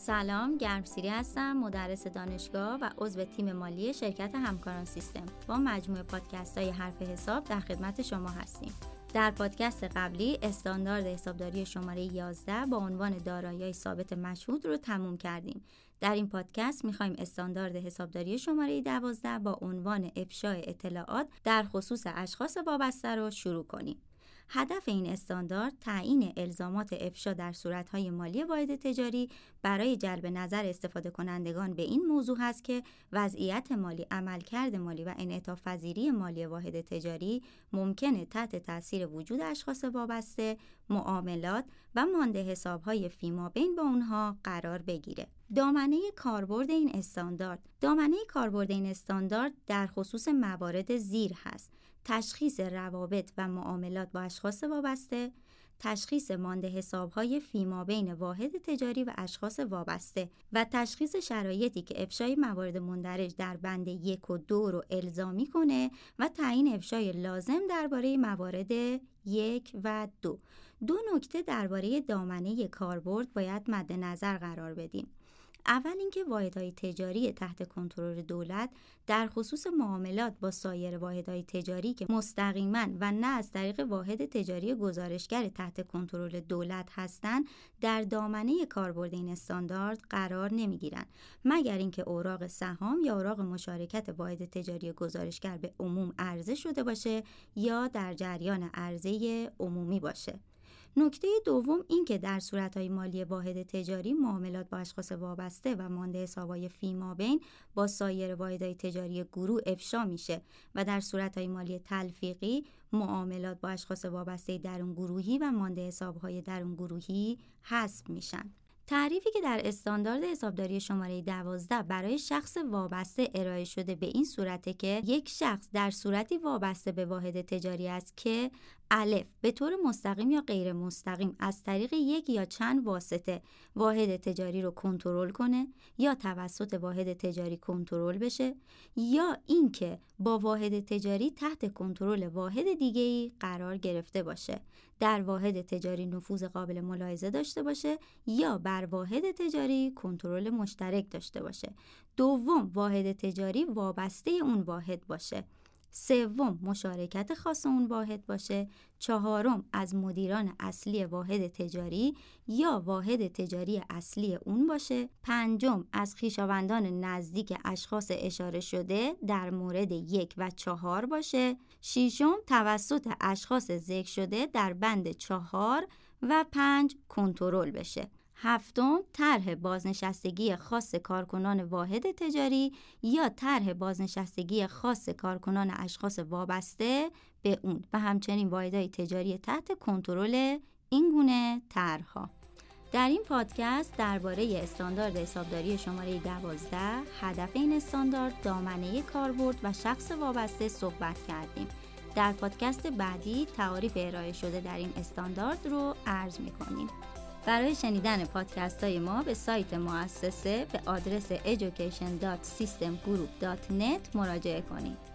سلام گرمسیری هستم مدرس دانشگاه و عضو تیم مالی شرکت همکاران سیستم. با مجموعه پادکست های حرف حساب در خدمت شما هستیم. در پادکست قبلی استاندارد حسابداری شماره 11 با عنوان دارایی ثابت مشهود رو تموم کردیم. در این پادکست می‌خوایم استاندارد حسابداری شماره 12 با عنوان افشای اطلاعات در خصوص اشخاص وابسته رو شروع کنیم. هدف این استاندارد تعیین الزامات افشا در صورتهای مالی واحد تجاری برای جلب نظر استفاده کنندگان به این موضوع هست که وضعیت مالی، عملکرد مالی و انعطاف مالی واحد تجاری ممکنه تحت تاثیر وجود اشخاص وابسته، معاملات و مانده حسابهای فیما بین با اونها قرار بگیره. دامنه کاربرد این استاندارد دامنه کاربرد این استاندارد در خصوص موارد زیر هست تشخیص روابط و معاملات با اشخاص وابسته تشخیص مانده حسابهای فیما بین واحد تجاری و اشخاص وابسته و تشخیص شرایطی که افشای موارد مندرج در بند یک و دو رو الزامی کنه و تعیین افشای لازم درباره موارد یک و دو. دو نکته درباره دامنه کاربرد باید مد نظر قرار بدیم. اول اینکه واحدهای تجاری تحت کنترل دولت در خصوص معاملات با سایر واحدهای تجاری که مستقیما و نه از طریق واحد تجاری گزارشگر تحت کنترل دولت هستند در دامنه کاربرد این استاندارد قرار نمی‌گیرند. مگر اینکه اوراق سهام یا اوراق مشارکت واحد تجاری گزارشگر به عموم عرضه شده باشه یا در جریان عرضه عمومی باشه. نکته دوم این که در صورتهای مالی واحد تجاری معاملات با اشخاص وابسته و مانده حسابهای بین با سایر واحدهای تجاری گروه افشا میشه و در صورتهای مالی تلفیقی معاملات با اشخاص وابسته درون گروهی و مانده حسابهای درون گروهی حذف میشن. تعریفی که در استاندارد حسابداری شماره 12 برای شخص وابسته ارائه شده به این صورته که یک شخص در صورتی وابسته به واحد تجاری است که الف به طور مستقیم یا غیر مستقیم از طریق یک یا چند واسطه واحد تجاری رو کنترل کنه یا توسط واحد تجاری کنترل بشه یا اینکه با واحد تجاری تحت کنترل واحد دیگه ای قرار گرفته باشه در واحد تجاری نفوذ قابل ملاحظه داشته باشه یا بر واحد تجاری کنترل مشترک داشته باشه. دوم واحد تجاری وابسته اون واحد باشه. سوم مشارکت خاص اون واحد باشه. چهارم از مدیران اصلی واحد تجاری یا واحد تجاری اصلی اون باشه. پنجم از خویشاوندان نزدیک اشخاص اشاره شده در مورد یک و چهار باشه. ششم توسط اشخاص ذکر شده در بند چهار و پنج کنترل بشه. هفتم طرح بازنشستگی خاص کارکنان واحد تجاری یا طرح بازنشستگی خاص کارکنان اشخاص وابسته به اون و همچنین واحدهای تجاری تحت کنترل این گونه طرحها. در این پادکست درباره استاندارد حسابداری شماره 12 هدف این استاندارد دامنه کاربرد و شخص وابسته صحبت کردیم. در پادکست بعدی تعاریف ارائه شده در این استاندارد رو عرض می‌کنیم. برای شنیدن پادکست های ما به سایت مؤسسه به آدرس education.systemgroup.net مراجعه کنید.